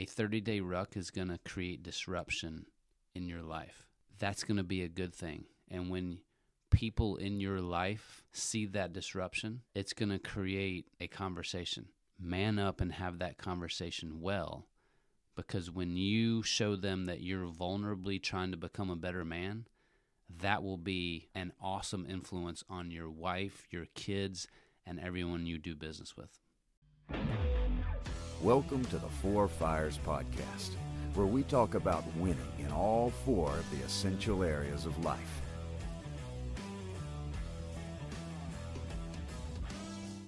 a 30 day ruck is going to create disruption in your life. That's going to be a good thing. And when people in your life see that disruption, it's going to create a conversation. Man up and have that conversation well because when you show them that you're vulnerably trying to become a better man, that will be an awesome influence on your wife, your kids, and everyone you do business with. Welcome to the Four Fires Podcast, where we talk about winning in all four of the essential areas of life.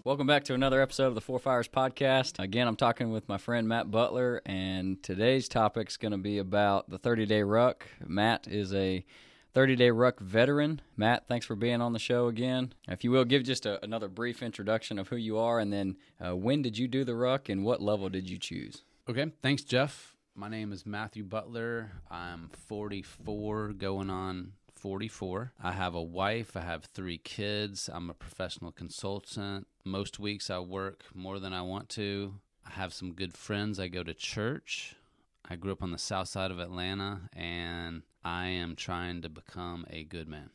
Welcome back to another episode of the Four Fires Podcast. Again, I'm talking with my friend Matt Butler, and today's topic is going to be about the 30 day ruck. Matt is a 30 Day Ruck veteran. Matt, thanks for being on the show again. If you will, give just a, another brief introduction of who you are and then uh, when did you do the ruck and what level did you choose? Okay, thanks, Jeff. My name is Mathew Butler. I'm 44, going on 44. I have a wife, I have three kids. I'm a professional consultant. Most weeks I work more than I want to. I have some good friends. I go to church. I grew up on the south side of Atlanta and I am trying to become a good man.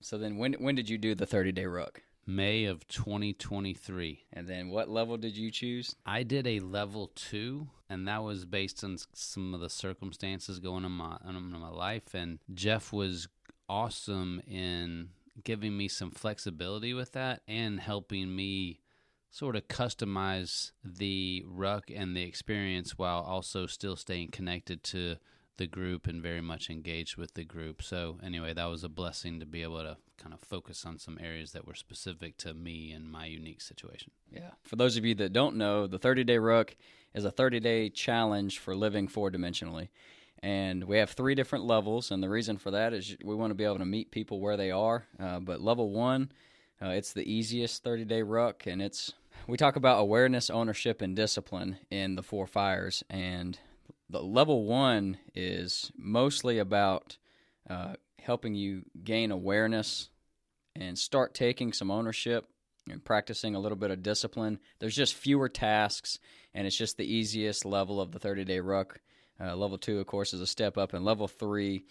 So then when when did you do the 30 day ruck? May of 2023. And then what level did you choose? I did a level 2 and that was based on some of the circumstances going on in my in my life and Jeff was awesome in giving me some flexibility with that and helping me sort of customize the ruck and the experience while also still staying connected to the group and very much engaged with the group. So, anyway, that was a blessing to be able to kind of focus on some areas that were specific to me and my unique situation. Yeah. For those of you that don't know, the 30 day ruck is a 30 day challenge for living four dimensionally. And we have three different levels. And the reason for that is we want to be able to meet people where they are. Uh, but level one, uh, it's the easiest 30 day ruck. And it's, we talk about awareness, ownership, and discipline in the four fires. And the level one is mostly about uh, helping you gain awareness and start taking some ownership and practicing a little bit of discipline. There's just fewer tasks, and it's just the easiest level of the 30 day ruck. Uh, level two, of course, is a step up, and level three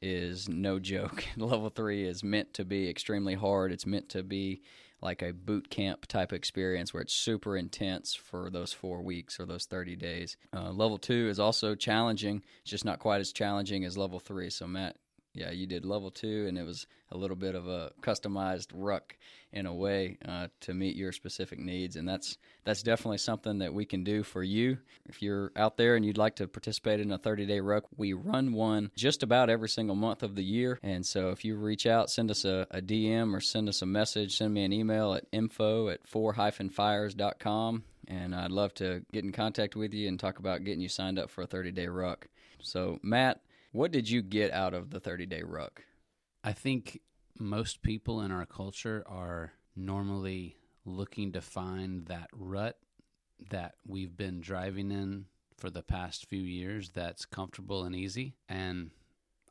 is no joke. level three is meant to be extremely hard. It's meant to be like a boot camp type experience where it's super intense for those four weeks or those 30 days. Uh, level two is also challenging, it's just not quite as challenging as level three. So, Matt, yeah, you did level two, and it was a little bit of a customized ruck in a way uh, to meet your specific needs, and that's that's definitely something that we can do for you. If you're out there and you'd like to participate in a 30-day ruck, we run one just about every single month of the year, and so if you reach out, send us a, a DM or send us a message, send me an email at info at four-fires.com, and I'd love to get in contact with you and talk about getting you signed up for a 30-day ruck. So, Matt what did you get out of the 30 day ruck? I think most people in our culture are normally looking to find that rut that we've been driving in for the past few years that's comfortable and easy. And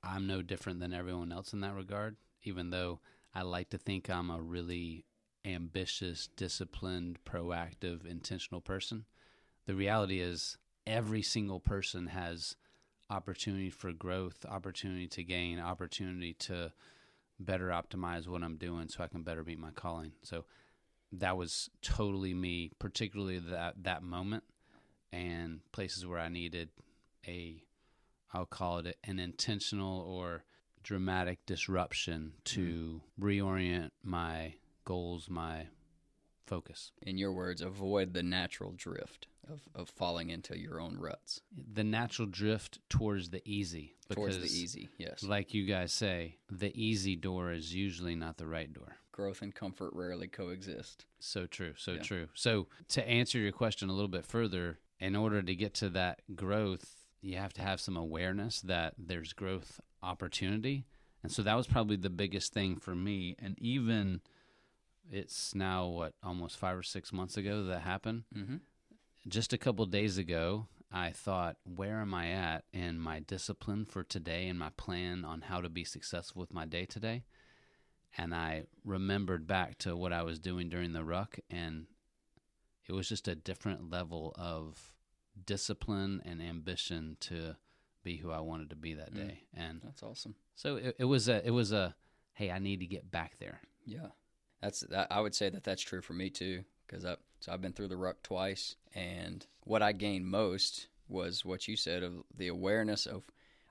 I'm no different than everyone else in that regard, even though I like to think I'm a really ambitious, disciplined, proactive, intentional person. The reality is, every single person has opportunity for growth, opportunity to gain, opportunity to better optimize what I'm doing so I can better meet my calling. So that was totally me, particularly that that moment and places where I needed a I'll call it an intentional or dramatic disruption to mm. reorient my goals, my focus. In your words, avoid the natural drift of, of falling into your own ruts. The natural drift towards the easy. Because, towards the easy, yes. Like you guys say, the easy door is usually not the right door. Growth and comfort rarely coexist. So true, so yeah. true. So, to answer your question a little bit further, in order to get to that growth, you have to have some awareness that there's growth opportunity. And so that was probably the biggest thing for me. And even it's now what almost five or six months ago that happened. Mm-hmm just a couple days ago, I thought, where am I at in my discipline for today and my plan on how to be successful with my day today? And I remembered back to what I was doing during the ruck, and it was just a different level of discipline and ambition to be who I wanted to be that Mm. day. And That's awesome. so it, it was a it was a hey, I need to get back there. Yeah, that's that, I would say that that's true for me too. Because I so I've been through the ruck twice, and what I gained most was what you said of the awareness of.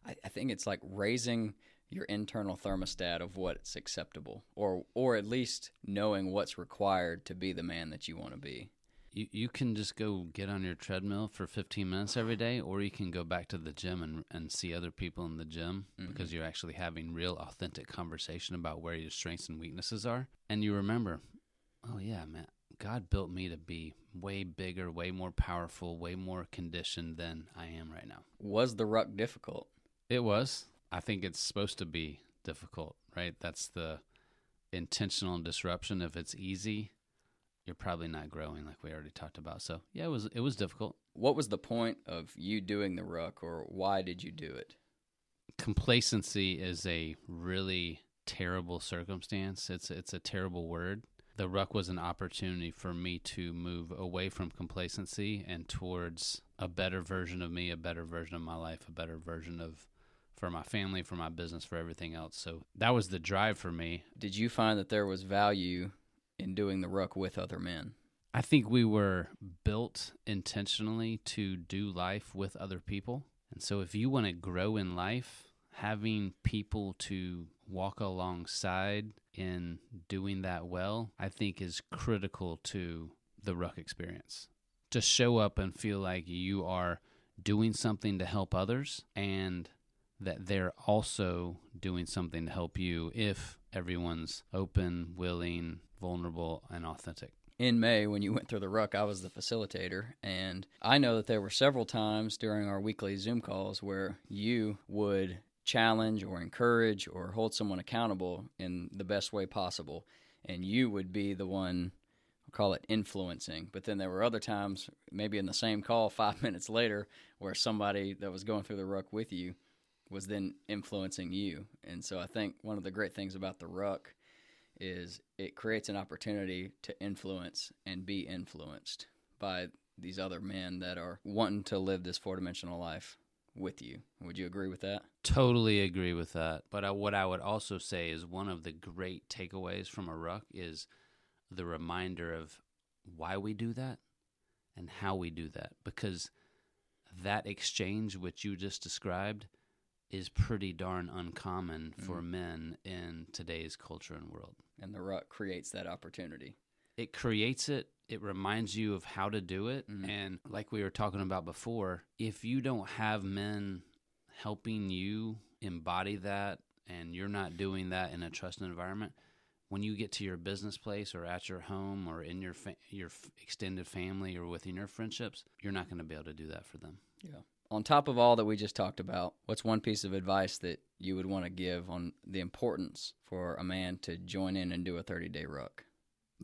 I, I think it's like raising your internal thermostat of what's acceptable, or or at least knowing what's required to be the man that you want to be. You you can just go get on your treadmill for 15 minutes every day, or you can go back to the gym and and see other people in the gym mm-hmm. because you're actually having real, authentic conversation about where your strengths and weaknesses are, and you remember, oh yeah, man, God built me to be way bigger, way more powerful, way more conditioned than I am right now. Was the ruck difficult? It was. I think it's supposed to be difficult, right? That's the intentional disruption. If it's easy, you're probably not growing like we already talked about. So yeah, it was it was difficult. What was the point of you doing the ruck, or why did you do it? Complacency is a really terrible circumstance. It's it's a terrible word. The ruck was an opportunity for me to move away from complacency and towards a better version of me, a better version of my life, a better version of for my family, for my business, for everything else. So that was the drive for me. Did you find that there was value in doing the ruck with other men? I think we were built intentionally to do life with other people. And so if you want to grow in life, having people to walk alongside in doing that well, I think is critical to the ruck experience. To show up and feel like you are doing something to help others and that they're also doing something to help you if everyone's open, willing, vulnerable, and authentic. in May when you went through the ruck, I was the facilitator, and I know that there were several times during our weekly Zoom calls where you would challenge or encourage or hold someone accountable in the best way possible, and you would be the one. I'll call it influencing, but then there were other times, maybe in the same call, five minutes later, where somebody that was going through the ruck with you was then influencing you. And so I think one of the great things about the ruck is it creates an opportunity to influence and be influenced by these other men that are wanting to live this four dimensional life with you. Would you agree with that? Totally agree with that. But I, what I would also say is one of the great takeaways from a ruck is the reminder of why we do that and how we do that. Because that exchange, which you just described, is pretty darn uncommon for mm-hmm. men in today's culture and world. And the ruck creates that opportunity. It creates it it reminds you of how to do it Mhm. and like we were talking about before if you don't have men helping you embody that and you're not doing that in a trusted environment when you get to your business place or at your home or in your fa- your f- extended family or within your friendships you're not going to be able to do that for them Yeah. On top of all that we just talked about, what's one piece of advice that you would want to give on the importance for a man to join in and do a 30 day ruck?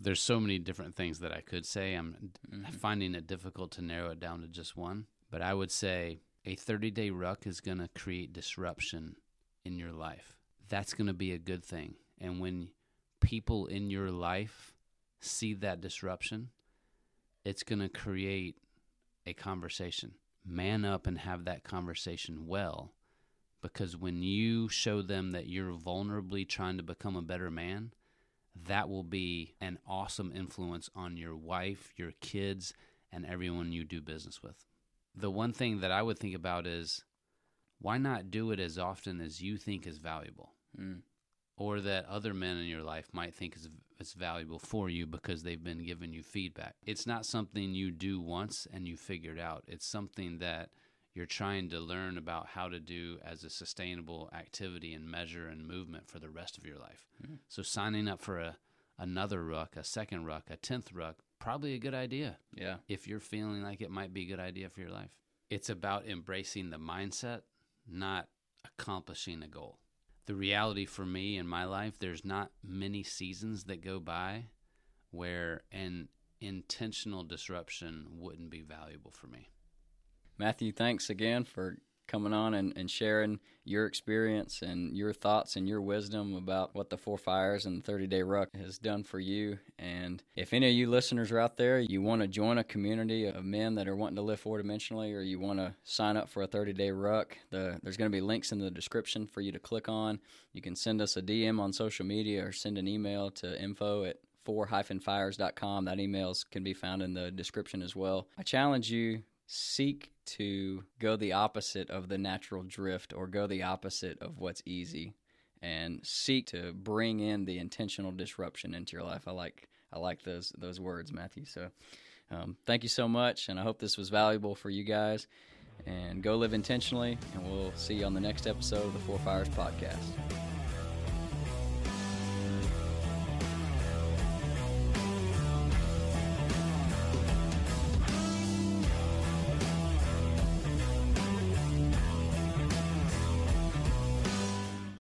There's so many different things that I could say. I'm Mhm. finding it difficult to narrow it down to just one. But I would say a 30 day ruck is going to create disruption in your life. That's going to be a good thing. And when people in your life see that disruption, it's going to create a conversation. Man up and have that conversation well. Because when you show them that you're vulnerably trying to become a better man, that will be an awesome influence on your wife, your kids, and everyone you do business with. The one thing that I would think about is why not do it as often as you think is valuable Mm. or that other men in your life might think is, is valuable for you because they've been giving you feedback. It's not something you do once and you figured out. It's something that you're trying to learn about how to do as a sustainable activity and measure and movement for the rest of your life. Mhm. So signing up for a another ruck, a second ruck, a tenth ruck, probably a good idea Yeah. if you're feeling like it might be a good idea for your life. It's about embracing the mindset, not accomplishing a goal. The reality for me in my life, there's not many seasons that go by where an intentional disruption wouldn't be valuable for me. Mathew, thanks again for coming on and, and sharing your experience and your thoughts and your wisdom about what the Four Fires and the 30 Day Ruck has done for you. And if any of you listeners are out there, you want to join a community of men that are wanting to live four dimensionally, or you want to sign up for a 30 Day Ruck, the, there's going to be links in the description for you to click on. You can send us a DM on social media or send an email to info at four-fires.com. That emails can be found in the description as well. I challenge you seek to go the opposite of the natural drift or go the opposite of what's easy and seek to bring in the intentional disruption into your life. I like I like those those words, Mathew. So um, thank you so much, and I hope this was valuable for you guys. And go live intentionally, and we'll see you on the next episode of the Four Fires podcast.